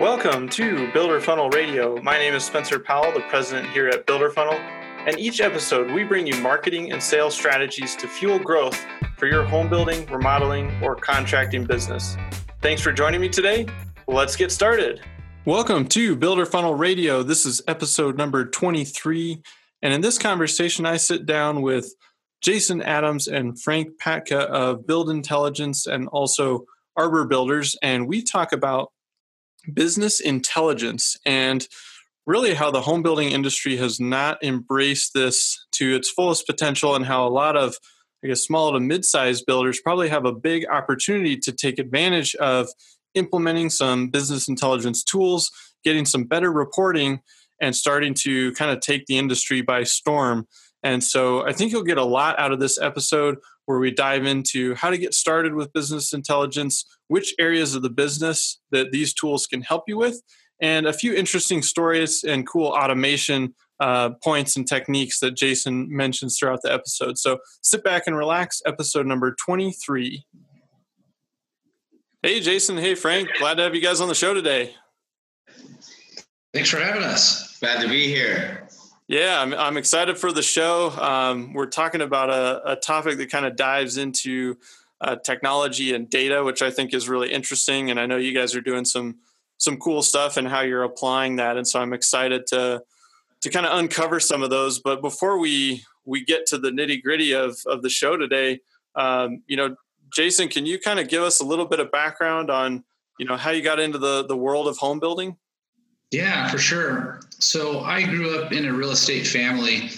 Welcome to Builder Funnel Radio. My name is Spencer Powell, the president here at Builder Funnel. And each episode, we bring you marketing and sales strategies to fuel growth for your home building, remodeling, or contracting business. Thanks for joining me today. Let's get started. Welcome to Builder Funnel Radio. This is episode number 23. And in this conversation, I sit down with Jason Adams and Frank Patka of Build Intelligence and also Arbor Builders. And we talk about business intelligence and really how the home building industry has not embraced this to its fullest potential and how a lot of I guess small to mid-sized builders probably have a big opportunity to take advantage of implementing some business intelligence tools, getting some better reporting, and starting to kind of take the industry by storm. And so I think you'll get a lot out of this episode where we dive into how to get started with business intelligence, which areas of the business that these tools can help you with, and a few interesting stories and cool automation uh, points and techniques that Jason mentions throughout the episode. So sit back and relax. Episode number 23. Hey, Jason. Hey, Frank. Glad to have you guys on the show today. Thanks for having us. Glad to be here. Yeah, I'm, I'm excited for the show. Um, we're talking about a, a topic that kind of dives into uh, technology and data, which I think is really interesting. And I know you guys are doing some some cool stuff and how you're applying that. And so I'm excited to to kind of uncover some of those. But before we we get to the nitty gritty of of the show today, um, you know, Jason, can you kind of give us a little bit of background on you know how you got into the the world of home building? Yeah, for sure. So I grew up in a real estate family.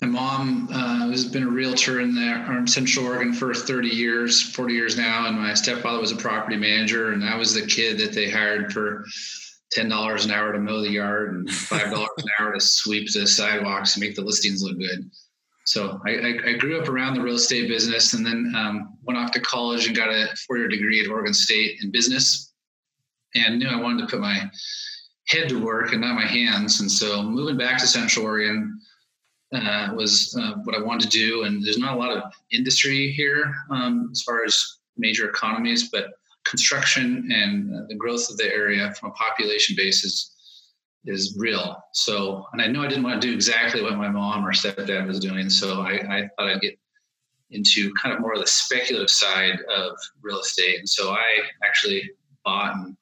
My mom uh, has been a realtor in the in Central Oregon for 30 years, 40 years now, and my stepfather was a property manager, and I was the kid that they hired for ten dollars an hour to mow the yard and five dollars an hour to sweep the sidewalks and make the listings look good. So I, I, I grew up around the real estate business, and then um, went off to college and got a four-year degree at Oregon State in business, and knew I wanted to put my head to work and not my hands. And so moving back to Central Oregon uh, was uh, what I wanted to do. And there's not a lot of industry here um, as far as major economies, but construction and uh, the growth of the area from a population basis is real. So, and I know I didn't want to do exactly what my mom or stepdad was doing. So I, I thought I'd get into kind of more of the speculative side of real estate. And so I actually bought and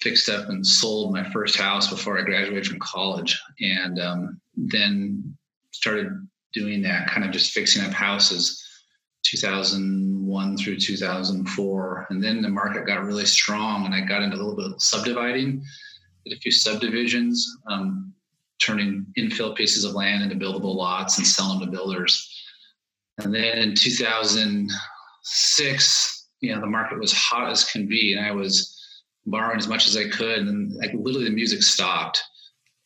fixed up and sold my first house before I graduated from college, and um, then started doing that, kind of just fixing up houses. 2001 through 2004, and then the market got really strong, and I got into a little bit of subdividing, did a few subdivisions, um, turning infill pieces of land into buildable lots and selling to builders. And then in 2006, you know, the market was hot as can be, and I was borrowing as much as I could, and like literally the music stopped.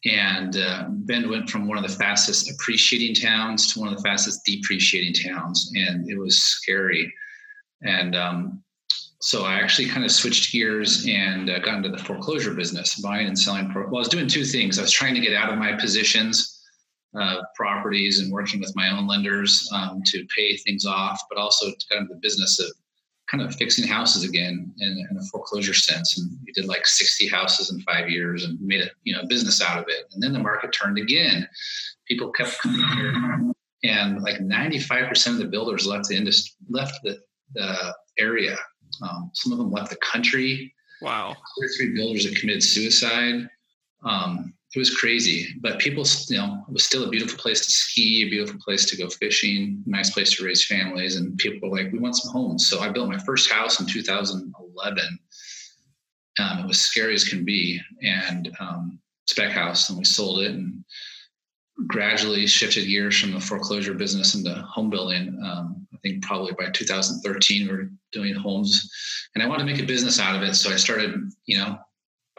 And uh, Bend went from one of the fastest appreciating towns to one of the fastest depreciating towns, and it was scary. And um, so I actually kind of switched gears and uh, got into the foreclosure business, buying and selling. Pro- well, I was doing two things. I was trying to get out of my positions, uh, properties, and working with my own lenders um, to pay things off, but also to get into the business of kind of fixing houses again in, in, a foreclosure sense. And we did like 60 houses in five years and made a you know business out of it. And then the market turned again. People kept coming here, and like 95% of the builders left the industry, left the, the area. Um, some of them left the country. Wow. Two or three builders that committed suicide. Um, it was crazy, but people, you know, it was still a beautiful place to ski, a beautiful place to go fishing, nice place to raise families. And people were like, we want some homes. So I built my first house in 2011. Um, it was scary as can be, and um, spec house, and we sold it and gradually shifted gears from the foreclosure business into home building. Um, I think probably by 2013 we were doing homes, and I wanted to make a business out of it. So I started, you know,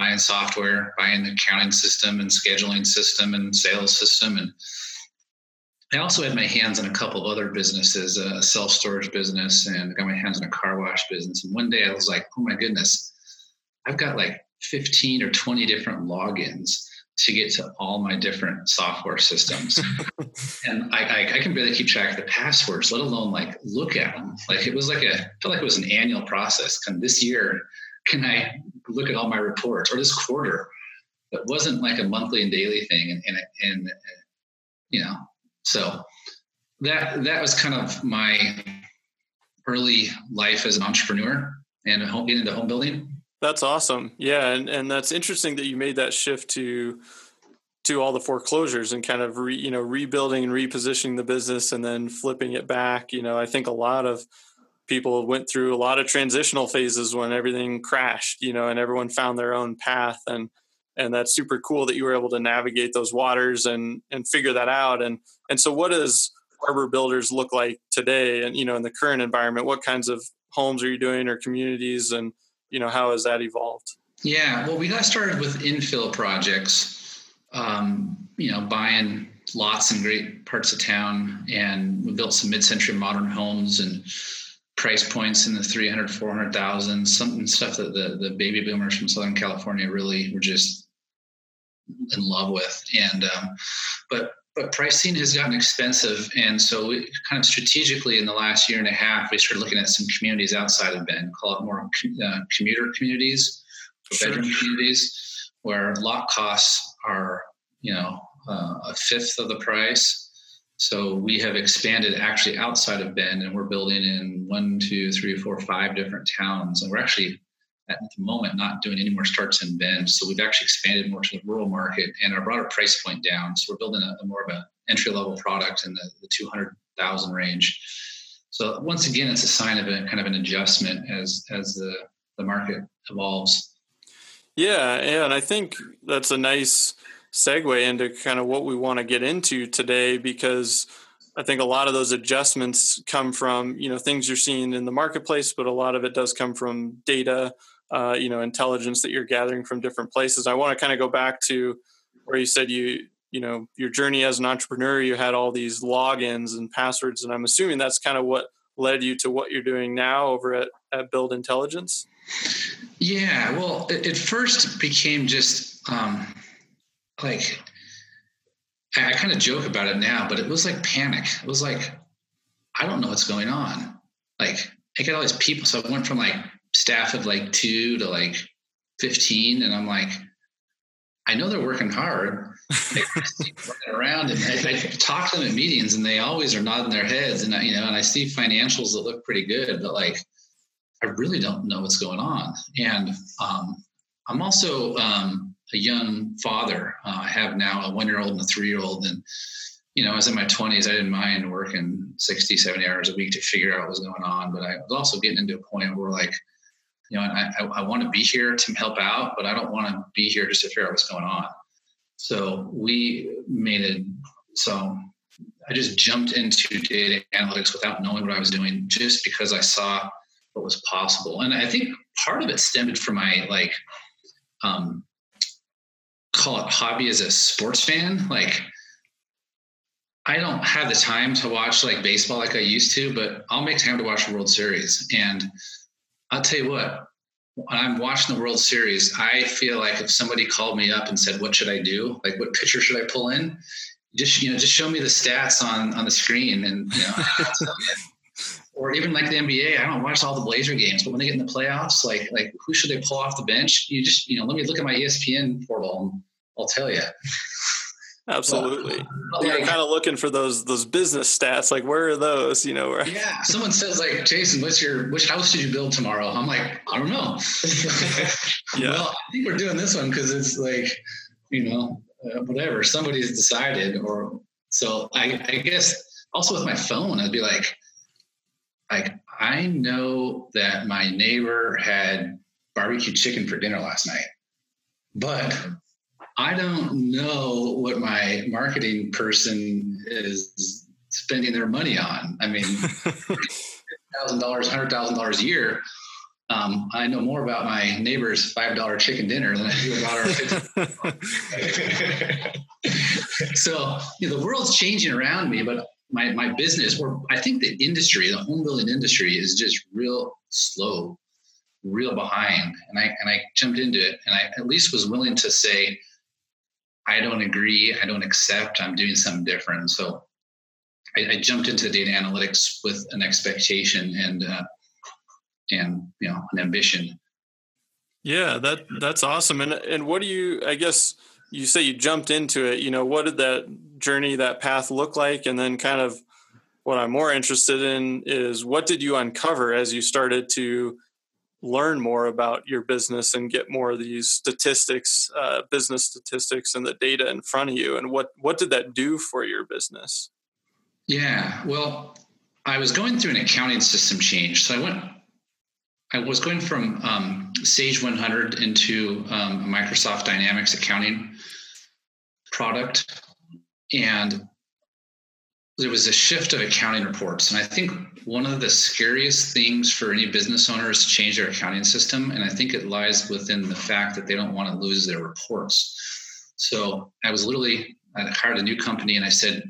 buying software, buying the accounting system and scheduling system and sales system. And I also had my hands on a couple of other businesses, a self storage business, and I got my hands on a car wash business. And one day I was like, oh my goodness, I've got like 15 or 20 different logins to get to all my different software systems. and I, I, I, can barely keep track of the passwords, let alone like look at them. Like it was like a, I felt like it was an annual process. Kind of this year, can I look at all my reports or this quarter? It wasn't like a monthly and daily thing, and and, and you know, so that that was kind of my early life as an entrepreneur and getting into home building. That's awesome. Yeah, and and that's interesting that you made that shift to to all the foreclosures and kind of re, you know rebuilding and repositioning the business and then flipping it back. You know, I think a lot of people went through a lot of transitional phases when everything crashed. You know, and everyone found their own path and and that's super cool that you were able to navigate those waters and and figure that out. And and so, what does Arbor Builders look like today? And you know, in the current environment, what kinds of homes are you doing or communities, and you know, how has that evolved? Yeah, well, we got started with infill projects um, you know, buying lots in great parts of town. And we built some mid-century modern homes and price points in the 300, 400,000, something stuff that the, the baby boomers from Southern California really were just in love with. And, um, but, but pricing has gotten expensive. And so we kind of strategically in the last year and a half, we started looking at some communities outside of Bend, call it more uh, commuter communities, sure. bedroom communities, where lot costs are you know uh, a fifth of the price. So we have expanded actually outside of Bend, and we're building in one, two, three, four, five different towns, and we're actually at the moment not doing any more starts in Bend. So we've actually expanded more to the rural market and our brought our price point down. So we're building a, a more of an entry level product in the, the 200,000 range. So once again, it's a sign of a kind of an adjustment as as the the market evolves. Yeah, and I think that's a nice segue into kind of what we want to get into today because I think a lot of those adjustments come from you know things you're seeing in the marketplace, but a lot of it does come from data, uh, you know, intelligence that you're gathering from different places. I want to kind of go back to where you said you you know your journey as an entrepreneur, you had all these logins and passwords, and I'm assuming that's kind of what led you to what you're doing now over at, at Build Intelligence. Yeah, well, it, it first became just um, like I, I kind of joke about it now, but it was like panic. It was like I don't know what's going on. Like I get all these people, so I went from like staff of like two to like fifteen, and I'm like, I know they're working hard. running around, and I, I, talk to them at meetings, and they always are nodding their heads, and I, you know, and I see financials that look pretty good, but like I really don't know what's going on. And um, I'm also um, a young father. Uh, I have now a one year old and a three year old. And, you know, I was in my 20s. I didn't mind working 60, 70 hours a week to figure out what was going on. But I was also getting into a point where, like, you know, I, I, I want to be here to help out, but I don't want to be here just to figure out what's going on. So we made it so I just jumped into data analytics without knowing what I was doing, just because I saw what was possible. And I think part of it stemmed from my like um, call it hobby as a sports fan. Like I don't have the time to watch like baseball like I used to, but I'll make time to watch the World Series. And I'll tell you what, when I'm watching the World Series, I feel like if somebody called me up and said, "What should I do? Like, what pitcher should I pull in?" Just you know, just show me the stats on on the screen, and you know, or even like the NBA, I don't watch all the Blazer games, but when they get in the playoffs, like like who should they pull off the bench? You just you know let me look at my ESPN portal and I'll tell you. Absolutely. But, You're kind of looking for those those business stats. Like where are those? You know, where Yeah. Someone says like, Jason, what's your which house did you build tomorrow? I'm like, I don't know. yeah. Well, I think we're doing this one because it's like, you know, uh, whatever. Somebody's decided or so I, I guess also with my phone, I'd be like, like I know that my neighbor had barbecue chicken for dinner last night, but I don't know what my marketing person is spending their money on. I mean, thousand dollars, hundred thousand dollars a year. Um, I know more about my neighbor's five dollar chicken dinner than I do about our. so you know, the world's changing around me, but my, my business or I think the industry, the home building industry is just real slow, real behind. And I and I jumped into it and I at least was willing to say, I don't agree, I don't accept, I'm doing something different. So I, I jumped into data analytics with an expectation and uh, and you know an ambition. Yeah, that that's awesome. And and what do you? I guess you say you jumped into it. You know, what did that journey, that path look like? And then kind of what I'm more interested in is what did you uncover as you started to learn more about your business and get more of these statistics, uh, business statistics, and the data in front of you? And what what did that do for your business? Yeah, well, I was going through an accounting system change, so I went. I was going from um, Sage 100 into um, Microsoft Dynamics accounting product, and there was a shift of accounting reports. And I think one of the scariest things for any business owner is to change their accounting system. And I think it lies within the fact that they don't want to lose their reports. So I was literally, I hired a new company and I said,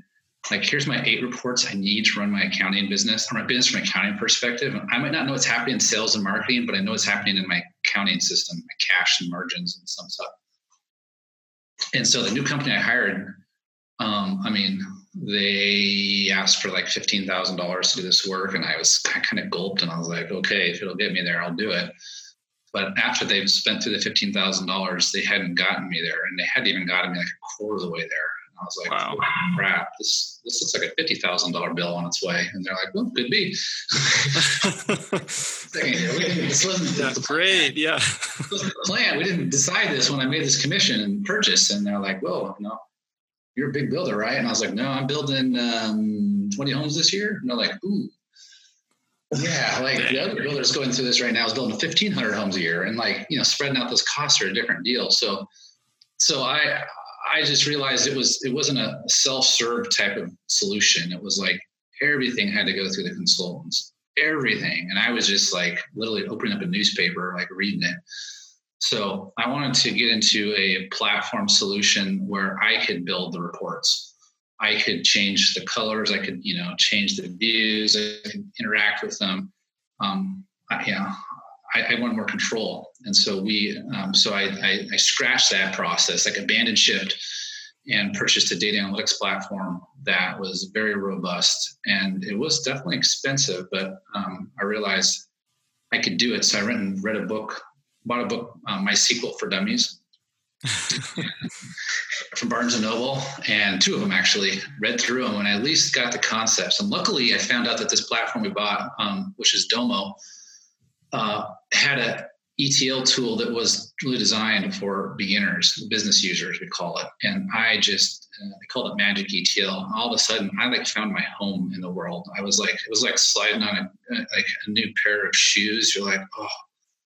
like, here's my eight reports I need to run my accounting business or my business from an accounting perspective. I might not know what's happening in sales and marketing, but I know what's happening in my accounting system, my cash and margins and some stuff. And so the new company I hired, um, I mean, they asked for like fifteen thousand dollars to do this work, and I was kind of gulped, and I was like, okay, if it'll get me there, I'll do it. But after they've spent through the fifteen thousand dollars, they hadn't gotten me there, and they hadn't even gotten me like a quarter of the way there. And I was like, wow. crap, this this looks like a fifty thousand dollar bill on its way. And they're like, well, could be. this wasn't That's the great, yeah. the plan. We didn't decide this when I made this commission and purchase. And they're like, well, no, you're a big builder, right? And I was like, no, I'm building um, 20 homes this year. And they're like, ooh. Yeah, like the other builders going through this right now is building 1,500 homes a year, and like you know, spreading out those costs are a different deal. So, so I I just realized it was it wasn't a self-serve type of solution. It was like everything had to go through the consultants, everything, and I was just like literally opening up a newspaper, like reading it. So I wanted to get into a platform solution where I could build the reports. I could change the colors. I could, you know, change the views. I could interact with them. Um, I, you know, I, I wanted more control, and so we, um, so I, I, I scratched that process, like abandoned shipped, and purchased a data analytics platform that was very robust, and it was definitely expensive, but um, I realized I could do it. So I and read a book bought a book, um, MySQL for Dummies, from Barnes and Noble, and two of them actually read through them and I at least got the concepts. And luckily, I found out that this platform we bought, um, which is Domo, uh, had a ETL tool that was really designed for beginners, business users, we call it. And I just, uh, they called it Magic ETL. All of a sudden, I like found my home in the world. I was like, it was like sliding on a, like a new pair of shoes. You're like, oh,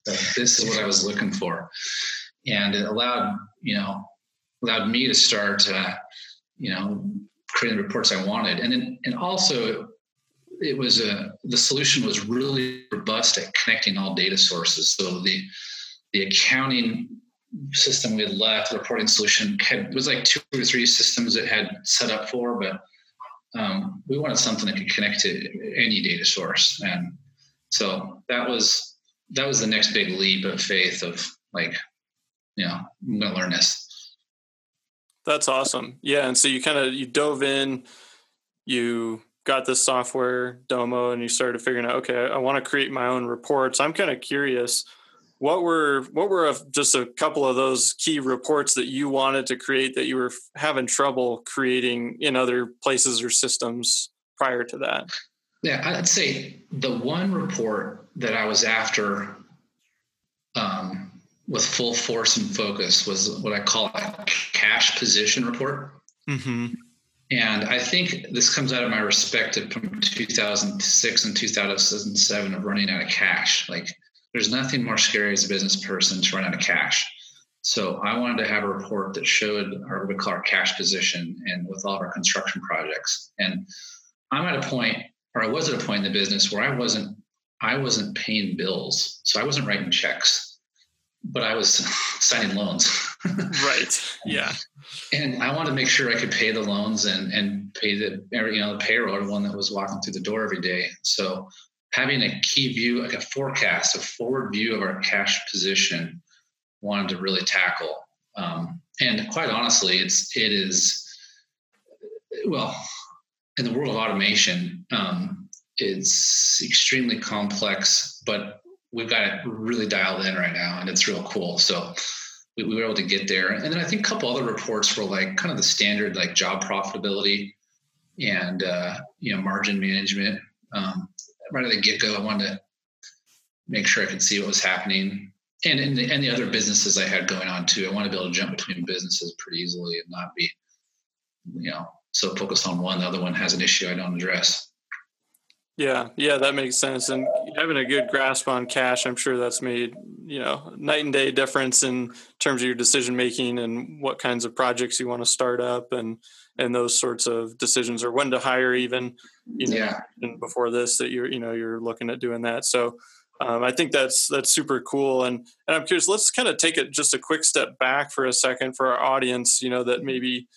this is what I was looking for. And it allowed, you know, allowed me to start, uh, you know, creating the reports I wanted. And then, and also it was a, the solution was really robust at connecting all data sources. So the, the accounting system we had left, the reporting solution had, was like two or three systems it had set up for, but um, we wanted something that could connect to any data source. And so that was that was the next big leap of faith of like, you know, I'm going to learn this. That's awesome. Yeah. And so you kind of, you dove in, you got this software Domo and you started figuring out, okay, I want to create my own reports. I'm kind of curious, what were, what were a, just a couple of those key reports that you wanted to create that you were having trouble creating in other places or systems prior to that? Yeah, I'd say the one report that I was after um, with full force and focus was what I call a cash position report. Mm-hmm. And I think this comes out of my respect from 2006 and 2007 of running out of cash. Like, there's nothing more scary as a business person to run out of cash. So I wanted to have a report that showed our what we call our cash position and with all of our construction projects. And I'm at a point or I was at a point in the business where I wasn't I wasn't paying bills, so I wasn't writing checks, but I was signing loans. right. Yeah. And I wanted to make sure I could pay the loans and and pay the you know the payroll, everyone that was walking through the door every day. So having a key view, like a forecast, a forward view of our cash position, wanted to really tackle. Um, and quite honestly, it's it is well in the world of automation, um, it's extremely complex, but we've got it really dialed in right now, and it's real cool. So we, we were able to get there, and then I think a couple other reports were like kind of the standard like job profitability and uh, you know margin management. Um, right at the get go, I wanted to make sure I could see what was happening, and the, and the other businesses I had going on too. I want to be able to jump between businesses pretty easily and not be, you know, so focused on one, the other one has an issue I don't address. Yeah, yeah, that makes sense. And having a good grasp on cash, I'm sure that's made you know night and day difference in terms of your decision making and what kinds of projects you want to start up and and those sorts of decisions or when to hire even you know yeah. before this that you're you know you're looking at doing that so um, I think that's that's super cool and and I'm curious let's kind of take it just a quick step back for a second for our audience you know that maybe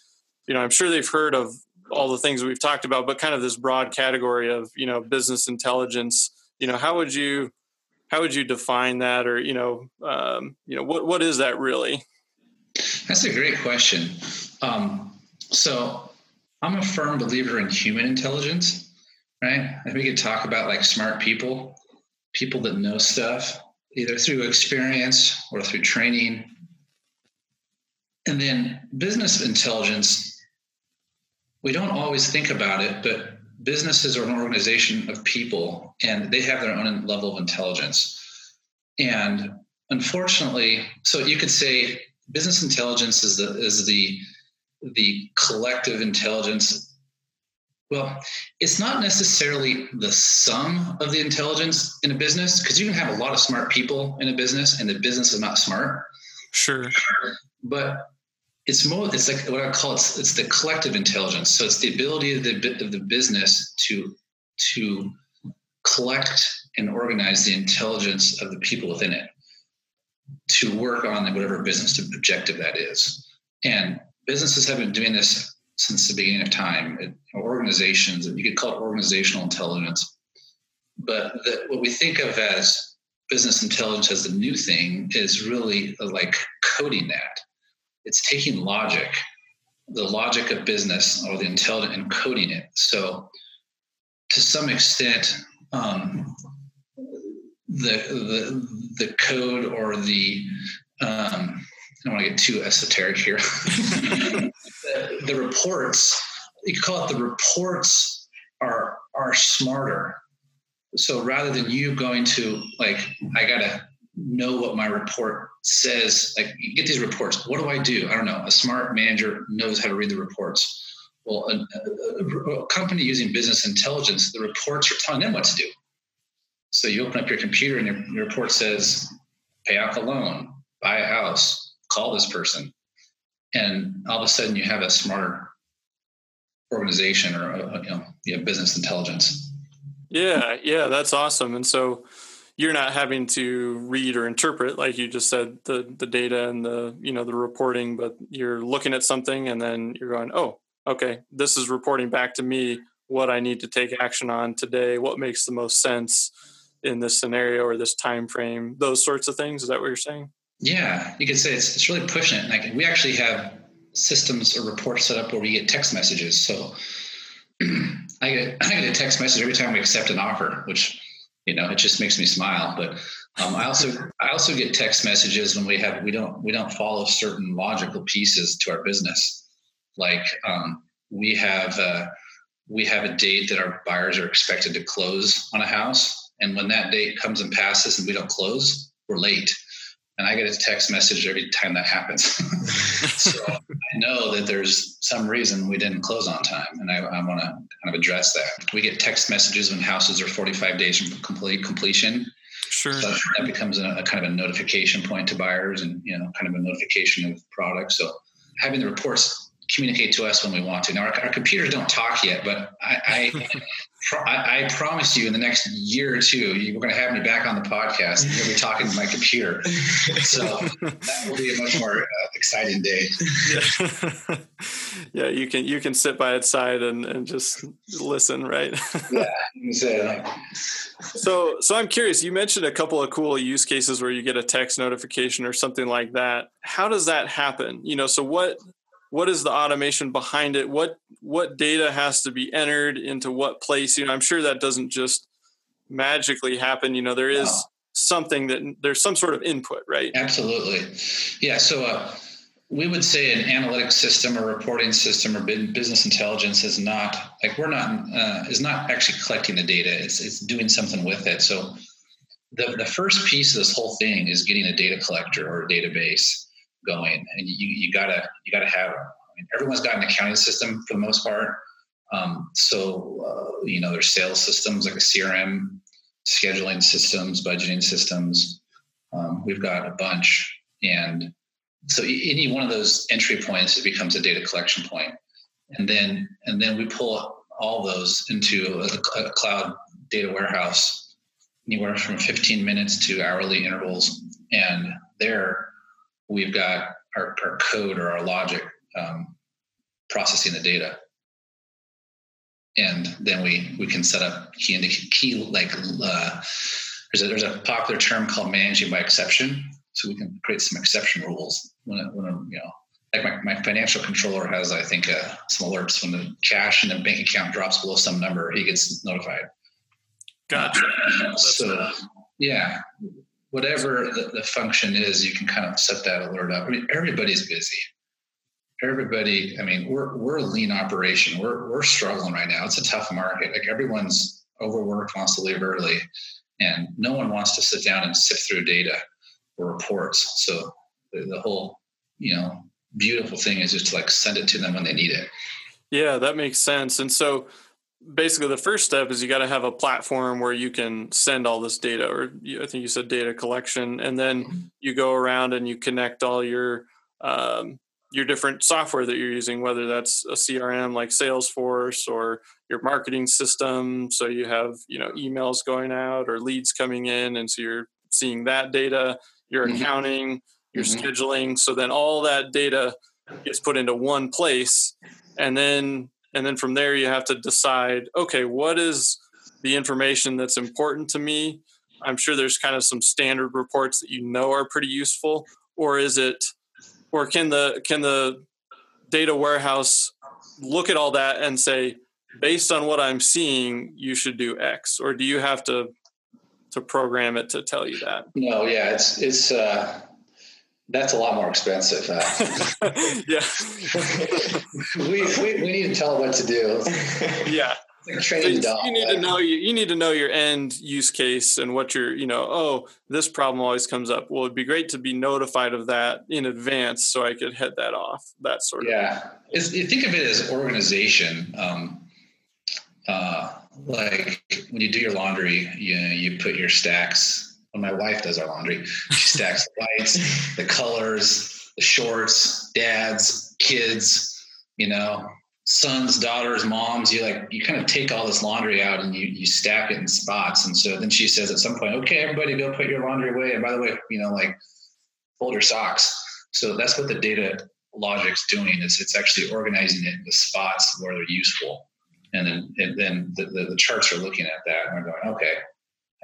you know I'm sure they've heard of all the things we've talked about but kind of this broad category of you know business intelligence you know how would you how would you define that or you know um, you know what what is that really that's a great question um, so I'm a firm believer in human intelligence, right? And we could talk about like smart people, people that know stuff, either through experience or through training. And then business intelligence, we don't always think about it, but businesses are an organization of people and they have their own level of intelligence. And unfortunately, so you could say business intelligence is the is the the collective intelligence. Well it's not necessarily the sum of the intelligence in a business because you can have a lot of smart people in a business and the business is not smart. Sure. But it's more it's like what i call it it's the collective intelligence so it's the ability of the of the business to to collect and organize the intelligence of the people within it to work on whatever business objective that is and businesses have been doing this since the beginning of time. It, organizations, you could call it organizational intelligence. But the, what we think of as business intelligence as the new thing is really like coding that. It's taking logic, the logic of business or the intelligent and coding it. So to some extent, um, the, the, the code or the, um, I don't want to get too esoteric here. the, the, reports, you could call it the reports are are smarter. So rather than you going to like, I gotta know what my report says. Like you get these reports. What do I do? I don't know. A smart manager knows how to read the reports. Well, a, a, a company using business intelligence, the reports are telling them what to do. So you open up your computer and your, your report says, pay off a loan, buy a house, call this person and all of a sudden you have a smarter organization or a, you know you have business intelligence yeah yeah that's awesome and so you're not having to read or interpret like you just said the the data and the you know the reporting but you're looking at something and then you're going oh okay this is reporting back to me what i need to take action on today what makes the most sense in this scenario or this time frame those sorts of things is that what you're saying yeah, you could say it's, it's really pushing it. Like we actually have systems or reports set up where we get text messages. So I get I get a text message every time we accept an offer, which you know it just makes me smile. But um, I also I also get text messages when we have we don't we don't follow certain logical pieces to our business. Like um, we have uh, we have a date that our buyers are expected to close on a house, and when that date comes and passes and we don't close, we're late and I get a text message every time that happens. so I know that there's some reason we didn't close on time, and I, I want to kind of address that. We get text messages when houses are 45 days from complete completion. Sure. So that becomes a, a, kind of a notification point to buyers, and you know, kind of a notification of products. So having the reports communicate to us when we want to. Now our, our computers don't talk yet, but I, I I, I, promise you in the next year or two, you're going to have me back on the podcast and you'll be talking to my computer. So that will be a much more uh, exciting day. Yeah. yeah, you can, you can sit by its side and, and just listen, right? yeah. Exactly. So, so I'm curious, you mentioned a couple of cool use cases where you get a text notification or something like that. How does that happen? You know, so what, what is the automation behind it what what data has to be entered into what place you know i'm sure that doesn't just magically happen you know there is something that there's some sort of input, right? Absolutely. Yeah. So uh, we would say an analytic system or reporting system or business intelligence is not like we're not uh, is not actually collecting the data. It's it's doing something with it. So the the first piece of this whole thing is getting a data collector or a database going, and you you gotta you gotta have. I mean, everyone's got an accounting system for the most part. Um, so uh, you know, there's sales systems like a CRM scheduling systems, budgeting systems. Um, we've got a bunch, and so any one of those entry points it becomes a data collection point, and then and then we pull all those into a, a cloud data warehouse, anywhere from 15 minutes to hourly intervals, and there we've got our, our code or our logic um, processing the data and then we we can set up key into key like uh, there's a there's a popular term called managing by exception. So we can create some exception rules when it, when it, you know like my, my financial controller has I think uh, some alerts when the cash in the bank account drops below some number he gets notified. Gotcha. so yeah, whatever the, the function is, you can kind of set that alert up. I mean everybody's busy everybody, I mean, we're we're a lean operation. We're we're struggling right now. It's a tough market. Like everyone's overworked, wants to leave early, and no one wants to sit down and sift through data or reports. So the, the whole, you know, beautiful thing is just to like send it to them when they need it. Yeah, that makes sense. And so basically the first step is you got to have a platform where you can send all this data or i think you said data collection and then mm-hmm. you go around and you connect all your um, your different software that you're using, whether that's a CRM like Salesforce or your marketing system. So you have, you know, emails going out or leads coming in. And so you're seeing that data, your mm-hmm. accounting, your mm-hmm. scheduling. So then all that data gets put into one place. And then, and then from there you have to decide, okay, what is the information that's important to me? I'm sure there's kind of some standard reports that you know are pretty useful. Or is it, or can the can the data warehouse look at all that and say based on what i'm seeing you should do x or do you have to to program it to tell you that no yeah it's it's uh that's a lot more expensive. Uh, yeah, we, we we need to tell what to do. Yeah, training so you need to know you, you need to know your end use case and what you're you know oh this problem always comes up. Well it'd be great to be notified of that in advance so i could head that off that sort of yeah. It's, you think of it as organization um, uh, like when you do your laundry you you put your stacks when my wife does our laundry she stacks the lights the colors the shorts dads kids you know sons, daughters, moms, you like you kind of take all this laundry out and you you stack it in spots. And so then she says at some point, okay, everybody go put your laundry away. And by the way, you know, like fold your socks. So that's what the data logic's doing. Is it's actually organizing it in the spots where they're useful. And then and then the, the, the charts are looking at that and they're going, okay,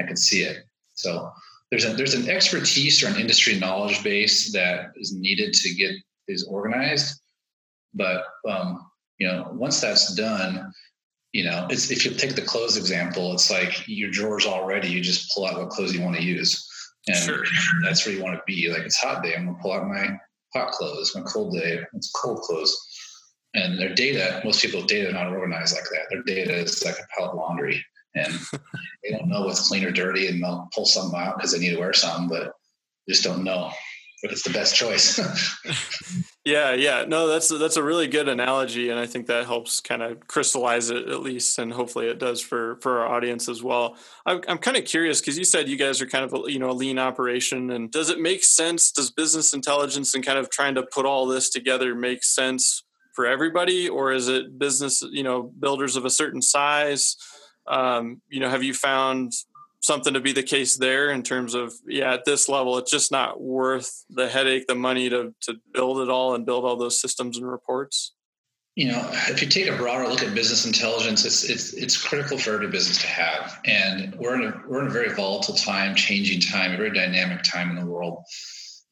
I can see it. So there's a there's an expertise or an industry knowledge base that is needed to get these organized. But um, you know once that's done you know it's if you take the clothes example it's like your drawers already you just pull out what clothes you want to use. And sure. that's where you want to be. Like it's hot day i'm gonna pull out my hot clothes my cold day it's cold clothes. And their data most people's data are not organized like that. Their data is like a pallet laundry and they don't know what's clean or dirty and they'll pull something out because they need to wear something but just don't know if it's the best choice Yeah, yeah. No, that's that's a really good analogy and I think that helps kind of crystallize it at least and hopefully it does for for our audience as well. I'm I'm kind of curious cuz you said you guys are kind of a, you know a lean operation and does it make sense does business intelligence and kind of trying to put all this together make sense for everybody or is it business, you know, builders of a certain size? Um, you know, have you found something to be the case there in terms of yeah at this level it's just not worth the headache the money to to build it all and build all those systems and reports? You know if you take a broader look at business intelligence it's it's it's critical for every business to have. And we're in a we're in a very volatile time changing time a very dynamic time in the world.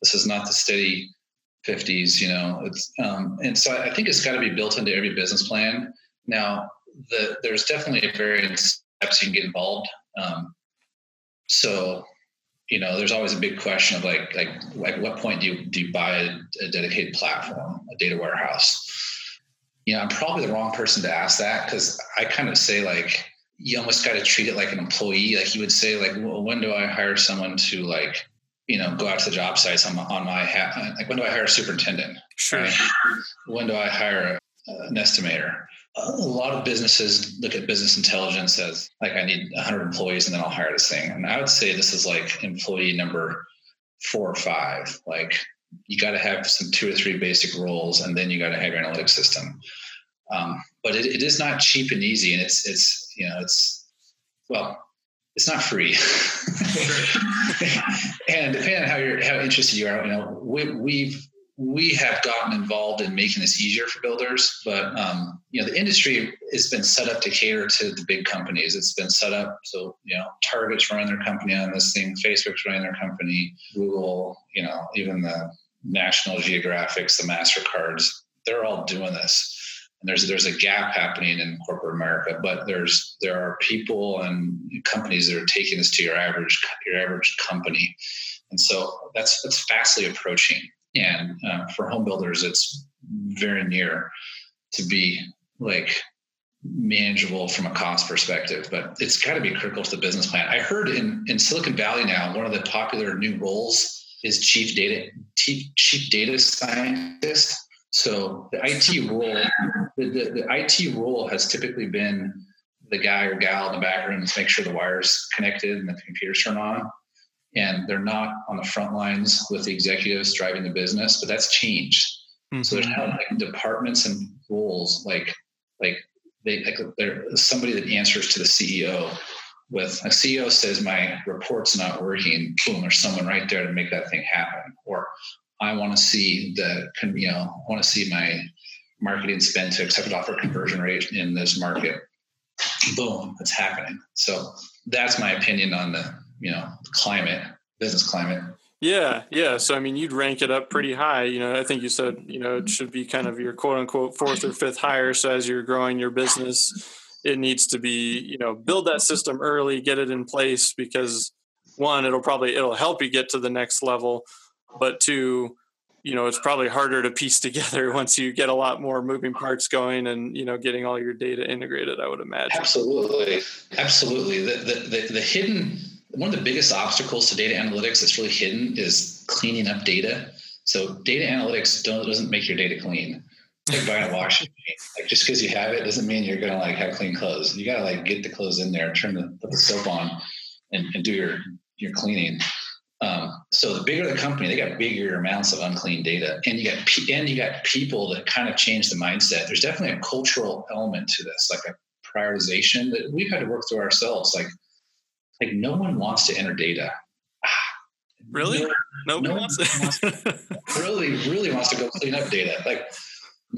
This is not the steady 50s you know it's um, and so i think it's got to be built into every business plan. Now the, there's definitely a various steps you can get involved um, so, you know, there's always a big question of like, like, at what point do you do you buy a, a dedicated platform, a data warehouse? You know, I'm probably the wrong person to ask that because I kind of say like, you almost got to treat it like an employee. Like you would say, like, well, when do I hire someone to like, you know, go out to the job sites on my, on my hat? Like, when do I hire a superintendent? Sure. Right? When do I hire an estimator? A lot of businesses look at business intelligence as like I need 100 employees and then I'll hire this thing. And I would say this is like employee number four or five. Like you got to have some two or three basic roles, and then you got to have your analytics system. Um, but it, it is not cheap and easy, and it's it's you know it's well it's not free. and depending on how you're how interested you are, you know we, we've we have gotten involved in making this easier for builders, but um, you know the industry has been set up to cater to the big companies. It's been set up so you know Target's running their company on this thing, Facebook's running their company, Google, you know even the National Geographics, the Mastercards, they're all doing this. And there's there's a gap happening in corporate America, but there's there are people and companies that are taking this to your average your average company, and so that's that's fastly approaching and uh, for home builders it's very near to be like manageable from a cost perspective but it's got to be critical to the business plan. I heard in in silicon valley now one of the popular new roles is chief data chief data scientist. So the it role the, the, the it role has typically been the guy or gal in the back room to make sure the wires connected and the computers turn on and they're not on the front lines with the executives driving the business, but that's changed. Mm-hmm. So there's now like departments and roles like like they like there's somebody that answers to the CEO with a CEO says my report's not working, boom, there's someone right there to make that thing happen. Or I want to see the you know, I want to see my marketing spend to accept accepted offer conversion rate in this market. Boom, it's happening. So that's my opinion on the you know climate business climate. Yeah yeah. So i mean you'd rank it up pretty high. You know i think you said you know it should be kind of your quote unquote fourth or fifth hire so as you're growing your business it needs to be you know build that system early get it in place because one it'll probably it'll help you get to the next level. But two you know it's probably harder to piece together once you get a lot more moving parts going and you know getting all your data integrated i would imagine. Absolutely. Absolutely. The the, the, the hidden one of the biggest obstacles to data analytics that's really hidden is cleaning up data. So data analytics doesn't make your data clean. Like buying a washing machine. Like just because you have it doesn't mean you're gonna like have clean clothes. You gotta like get the clothes in there, turn the put the soap on, and, and do your your cleaning. Um, so the bigger the company, they got bigger amounts of unclean data, and you got and you got people that kind of change the mindset. There's definitely a cultural element to this, like a prioritization that we've had to work through ourselves. Like like no one wants to enter data. Really? No, no one wants to. really, really wants to go clean up data. Like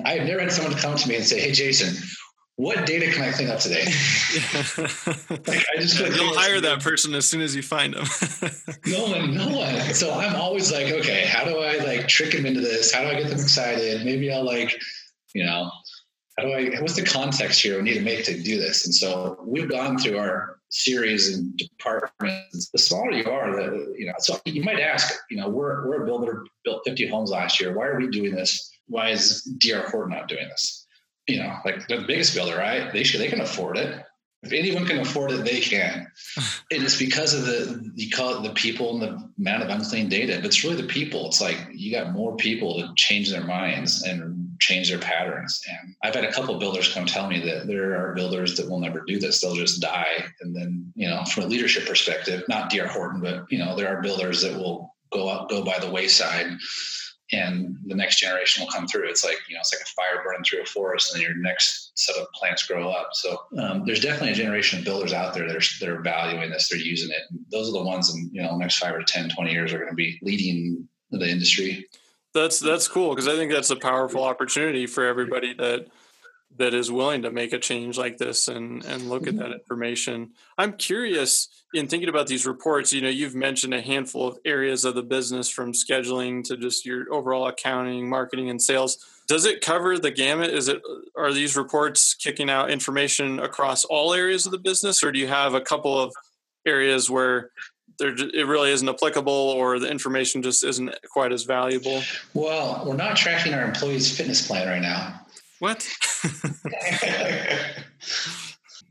I've never had someone come to me and say, "Hey, Jason, what data can I clean up today?" like, I just you'll hire that person as soon as you find them. no one, no one. So I'm always like, okay, how do I like trick them into this? How do I get them excited? Maybe I'll like, you know, how do I? What's the context here we need to make to do this? And so we've gone through our series and departments, the smaller you are, the, you know, so you might ask, you know, we're, we're a builder built 50 homes last year. Why are we doing this? Why is DR Horton not doing this? You know, like they're the biggest builder, right? They should, they can afford it. If anyone can afford it, they can. and it's because of the, you call it the people and the amount of unclean data, but it's really the people. It's like you got more people to change their minds and change their patterns. And I've had a couple builders come tell me that there are builders that will never do this. They'll just die. And then, you know, from a leadership perspective, not DR Horton, but you know, there are builders that will go up, go by the wayside and the next generation will come through. It's like, you know, it's like a fire burning through a forest and your next set of plants grow up. So um, there's definitely a generation of builders out there that are, that are valuing this, they're using it. And those are the ones in, you know, next five or 10, 20 years are going to be leading the industry. That's that's cool because I think that's a powerful opportunity for everybody that that is willing to make a change like this and and look at that mm-hmm. information. I'm curious in thinking about these reports, you know, you've mentioned a handful of areas of the business from scheduling to just your overall accounting, marketing and sales. Does it cover the gamut? Is it are these reports kicking out information across all areas of the business or do you have a couple of areas where there it really isn't applicable or the information just isn't quite as valuable? Well, we're not tracking our employees' fitness plan right now. What?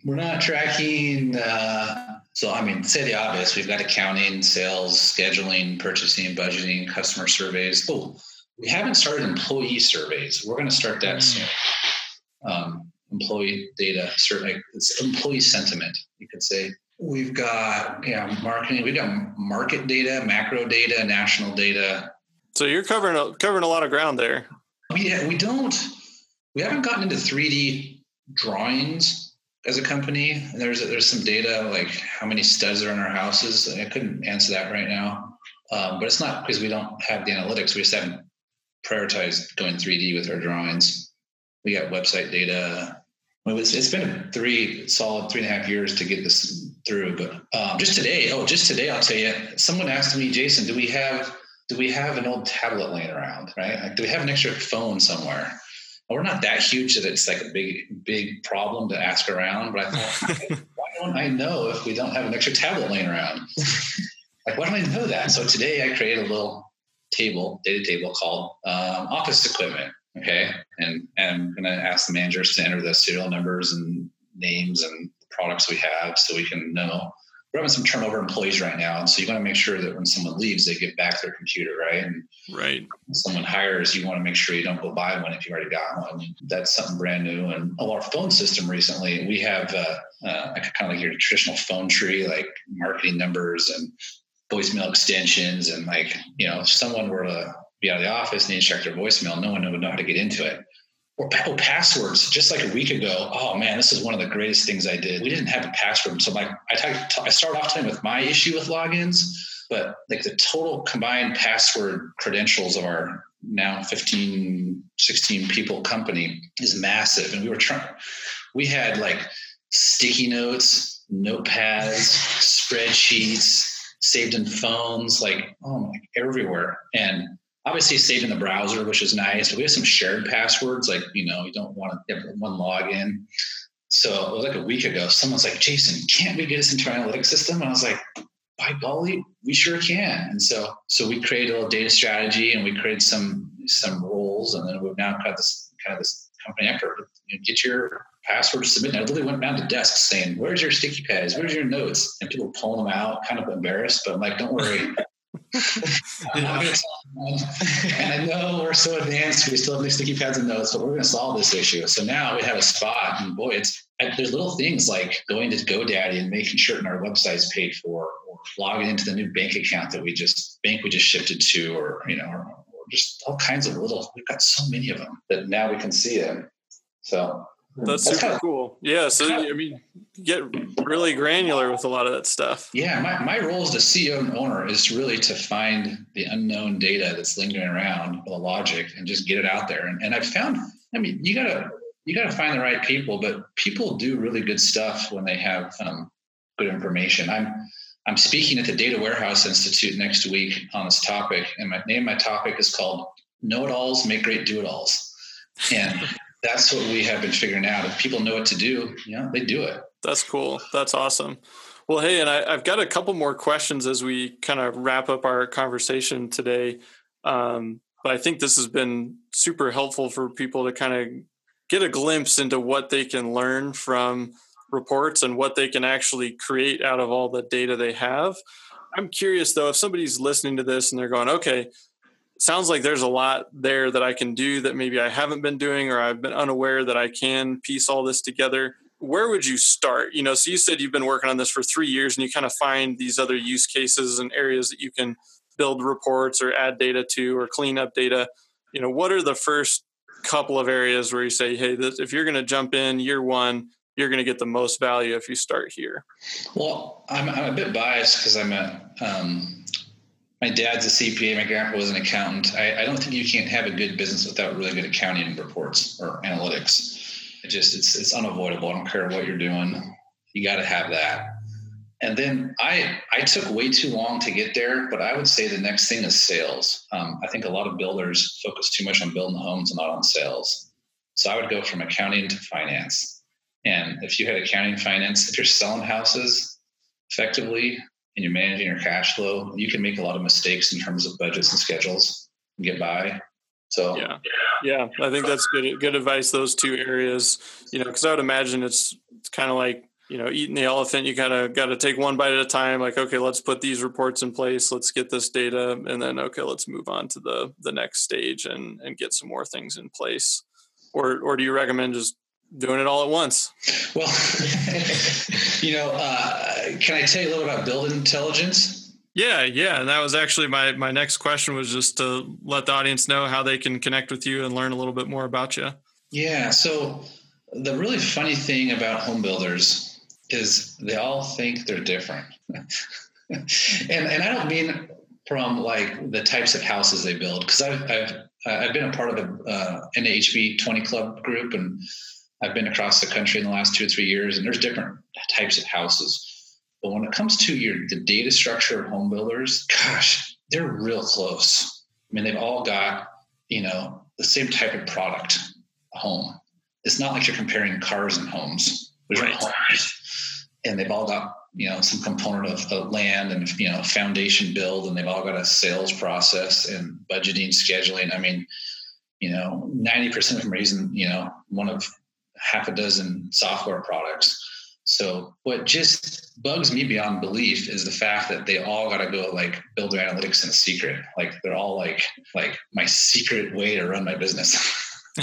we're not tracking. Uh, so, I mean, say the obvious. We've got accounting, sales, scheduling, purchasing, budgeting, customer surveys. Oh, we haven't started employee surveys. We're going to start that soon. Um, employee data, certainly, it's employee sentiment. You could say we've got yeah marketing. We've got market data, macro data, national data. So you're covering a, covering a lot of ground there. We we don't we haven't gotten into 3D drawings as a company. There's there's some data like how many studs are in our houses. I couldn't answer that right now, um, but it's not because we don't have the analytics. We just haven't prioritized going 3D with our drawings. We got website data. It's been three solid three and a half years to get this through, but um, just today, oh, just today, I'll tell you, someone asked me, Jason, do we have do we have an old tablet laying around? Right? Like, do we have an extra phone somewhere? we're not that huge that it's like a big, big problem to ask around. But I thought, why don't I know if we don't have an extra tablet laying around? like, why don't I know that? So today I created a little table, data table called um, office equipment. Okay. And, and I'm going to ask the managers to enter the serial numbers and names and products we have so we can know we're having some turnover employees right now, and so you want to make sure that when someone leaves, they get back their computer, right? And right. someone hires, you want to make sure you don't go buy one if you already got one. That's something brand new. And oh, our phone system recently, we have uh, uh, kind of like your traditional phone tree, like marketing numbers and voicemail extensions, and like you know, if someone were to be out of the office and they check their voicemail, no one would know how to get into it or passwords. Just like a week ago, oh man, this is one of the greatest things I did. We didn't have a password, so like I talk, start off time with my issue with logins, but like the total combined password credentials of our now 15, 16 people company is massive, and we were trying. We had like sticky notes, notepads, spreadsheets saved in phones, like oh my, everywhere, and obviously saved in the browser, which is nice. We have some shared passwords, like you know, you don't want to have one login. So it was like a week ago. Someone's like, Jason, can't we get this into our analytics system? And I was like, by golly, we sure can. And so so we created a little data strategy and we created some some roles, and then we've now got this kind of this company effort. You know, get your password submitted. I literally went down to desks saying, "Where's your sticky pads? Where's your notes?" And people pulling them out, kind of embarrassed. But I'm like, "Don't worry, and I know we're so advanced, we still have these sticky pads and notes, but we're going to solve this issue. So now we have a spot, and boy, it's uh, there's little things like going to GoDaddy and making certain our website's paid for, or logging into the new bank account that we just bank we just shifted to, or you know, or, or just all kinds of little. We've got so many of them that now we can see it. So that's, That's super of, cool. Yeah. So, I mean, get really granular with a lot of that stuff. Yeah. My, my role as the CEO and owner is really to find the unknown data that's lingering around the logic and just get it out there. And, and I've found, I mean, you gotta, you gotta find the right people, but people do really good stuff when they have um, good information. I'm, I'm speaking at the Data Warehouse Institute next week on this topic, and my name, my topic is called "Know It Alls Make Great Do It Alls," and that's what we have been figuring out. If people know what to do, yeah, they do it. That's cool. That's awesome. Well, hey, and I, have got a couple more questions as we kind of wrap up our conversation today. Um, but I think this has been super helpful for people to kind of get a glimpse into what they can learn from reports and what they can actually create out of all the data they have. I'm curious though, if somebody's listening to this and they're going, okay, sounds like there's a lot there that I can do that maybe I haven't been doing or I've been unaware that I can piece all this together. Where would you start? You know, so you said you've been working on this for three years and you kind of find these other use cases and areas that you can build reports or add data to or clean up data. You know, what are the first couple of areas where you say, hey, this, if you're going to jump in year one, you're going to get the most value if you start here? Well, I'm, I'm a bit biased because I'm a um, my dad's a CPA. My grandpa was an accountant. I, I, don't think you can't have a good business without really good accounting reports or analytics. It just it's it's unavoidable. I don't care what you're doing. You got to have that. And then I I took way too long to get there, but I would say the next thing is sales. Um, I think a lot of builders focus too much on building homes and not on sales. So I would go from accounting to finance. And if you had accounting finance, if you're selling houses effectively, and you're managing your cash flow, you can make a lot of mistakes in terms of budgets and schedules and get by. So yeah, yeah, I think that's good. Good advice. Those two areas, you know, because I would imagine it's it's kind of like you know eating the elephant. You kind of got to take one bite at a time. Like, okay, let's put these reports in place. Let's get this data, and then okay, let's move on to the the next stage and and get some more things in place. Or or do you recommend just doing it all at once? Well, you know, uh, can I tell you a little about building intelligence? Yeah, yeah, and that was actually my my next question was just to let the audience know how they can connect with you and learn a little bit more about you. Yeah, so the really funny thing about home builders is they all think they're different. and and I don't mean from like the types of houses they build because I've, I've I've been a part of the uh, NAHB 20 club group and I've been across the country in the last two or three years and there's different types of houses but when it comes to your the data structure of home builders, gosh, they're real close. I mean, they've all got, you know, the same type of product, home. It's not like you're comparing cars and homes. There's right. homes. And they've all got, you know, some component of, of land and, you know, foundation build, and they've all got a sales process and budgeting, scheduling. I mean, you know, 90% of them are using, you know, one of half a dozen software products so what just bugs me beyond belief is the fact that they all got to go like build their analytics in secret. Like they're all like like my secret way to run my business.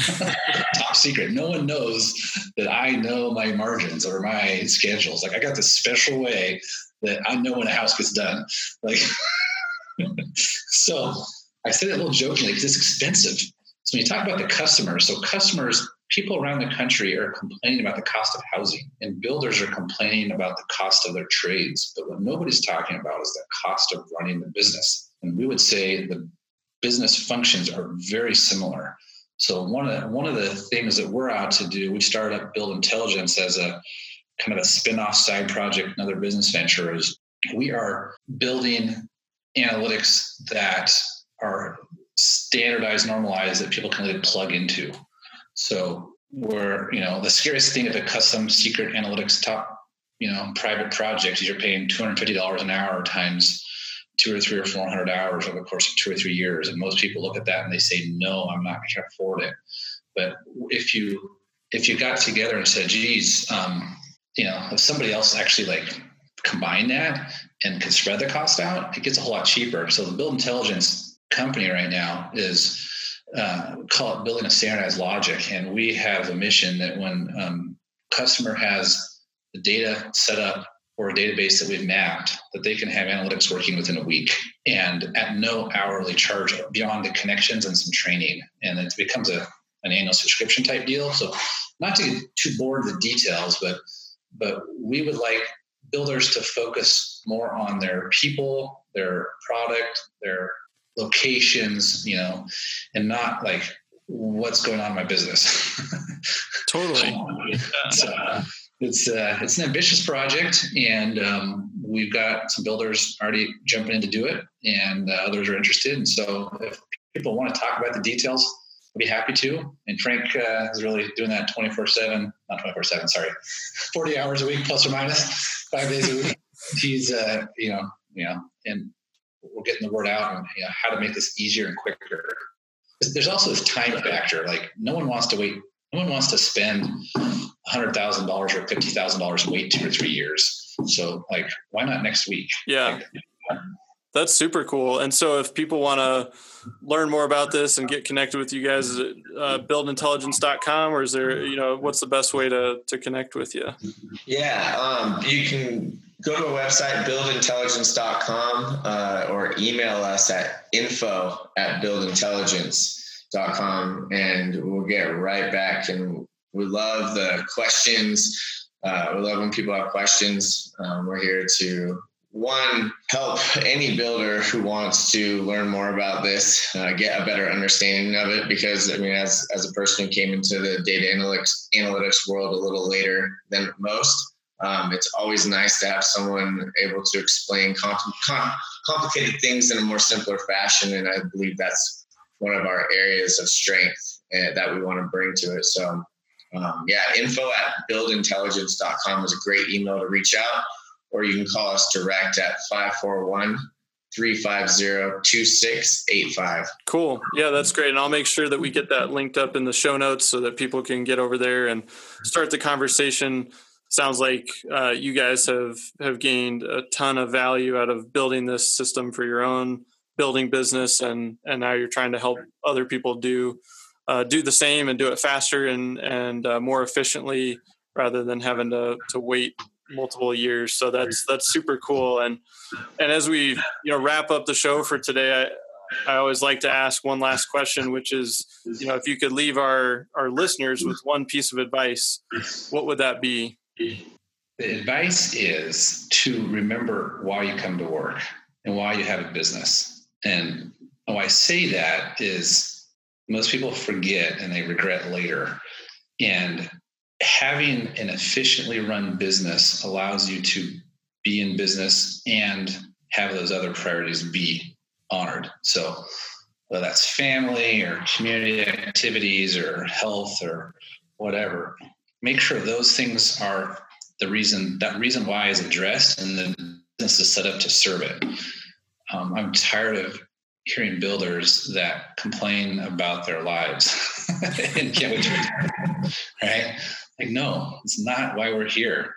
Top secret. No one knows that I know my margins or my schedules. Like I got this special way that I know when a house gets done. Like so I say that a little jokingly because it's expensive. So when you talk about the customers, so customers people around the country are complaining about the cost of housing and builders are complaining about the cost of their trades. But what nobody's talking about is the cost of running the business. And we would say the business functions are very similar. So one of the, one of the things that we're out to do we started up build intelligence as a kind of a spin-off side project another business venture is we are building analytics that are standardized normalized that people can really plug into so we're, you know, the scariest thing of a custom secret analytics top, you know, private project is you're paying $250 an hour times two or three or 400 hours over the course of two or three years. And most people look at that and they say, no, I'm not going to afford it. But if you, if you got together and said, geez, um, you know, if somebody else actually like combine that and can spread the cost out, it gets a whole lot cheaper. So the build intelligence company right now is uh, call it building a standardized logic. And we have a mission that when um, customer has the data set up or a database that we've mapped, that they can have analytics working within a week and at no hourly charge beyond the connections and some training. And it becomes a an annual subscription type deal. So not to get too bored the details, but but we would like builders to focus more on their people, their product, their locations, you know, and not like what's going on in my business. totally. so it's uh, it's an ambitious project, and um, we've got some builders already jumping in to do it, and uh, others are interested. And so, if people want to talk about the details, I'd be happy to. And Frank uh, is really doing that twenty four seven, not twenty four seven, sorry, forty hours a week plus or minus, five days a week. He's uh, you know, you know, and we're getting the word out on you know, how to make this easier and quicker. There's also this time factor. Like no one wants to wait. No one wants to spend hundred thousand dollars or fifty thousand dollars and wait two or three years. So like, why not next week? Yeah. Like, that's super cool. And so, if people want to learn more about this and get connected with you guys, is it uh, buildintelligence.com or is there, you know, what's the best way to, to connect with you? Yeah, um, you can go to our website, buildintelligence.com, uh, or email us at info at buildintelligence.com, and we'll get right back. And we love the questions. Uh, we love when people have questions. Um, we're here to one help any builder who wants to learn more about this uh, get a better understanding of it because i mean as as a person who came into the data analytics analytics world a little later than most um, it's always nice to have someone able to explain com- com- complicated things in a more simpler fashion. And I believe that's one of our areas of strength uh, that we want to bring to it. So, um, yeah, info at buildintelligence.com is a great email to reach out. or you can call us direct at 541 350 2685. Cool. Yeah, that's great. And I'll make sure that we get that linked up in the show notes so that people can get over there and start the conversation. Sounds like uh, you guys have have gained a ton of value out of building this system for your own building business, and and now you're trying to help other people do uh, do the same and do it faster and and uh, more efficiently rather than having to to wait multiple years. So that's that's super cool. And and as we you know wrap up the show for today, I I always like to ask one last question, which is you know if you could leave our our listeners with one piece of advice, what would that be? The advice is to remember why you come to work and why you have a business. And why I say that is most people forget and they regret later. And having an efficiently run business allows you to be in business and have those other priorities be honored. So, whether that's family or community activities or health or whatever, make sure those things are the reason that reason why is addressed and the business is set up to serve it. Um, I'm tired of hearing builders that complain about their lives and can't wait to retire. Right? Like, no, it's not why we're here.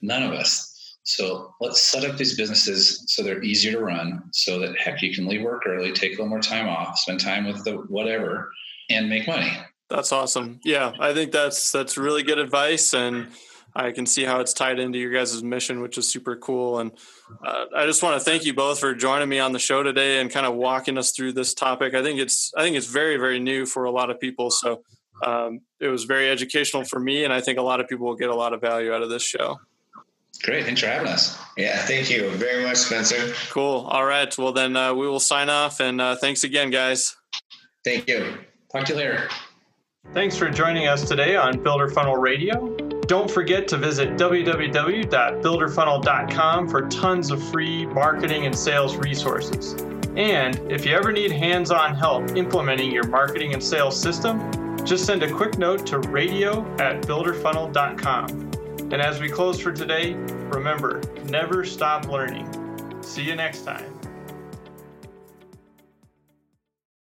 None of us. So let's set up these businesses so they're easier to run, so that heck, you can leave work early, take a little more time off, spend time with the whatever, and make money. That's awesome. Yeah, I think that's that's really good advice, and I can see how it's tied into your guys' mission, which is super cool. And uh, I just want to thank you both for joining me on the show today and kind of walking us through this topic. I think it's I think it's very very new for a lot of people. So um, it was very educational for me, and I think a lot of people will get a lot of value out of this show. Great. Thanks for having us. Yeah, thank you very much, Spencer. Cool. All right. Well, then uh, we will sign off, and uh, thanks again, guys. Thank you. Talk to you later. Thanks for joining us today on Builder Funnel Radio. Don't forget to visit www.builderfunnel.com for tons of free marketing and sales resources. And if you ever need hands on help implementing your marketing and sales system, just send a quick note to radio at builderfunnel.com. And as we close for today, remember never stop learning. See you next time.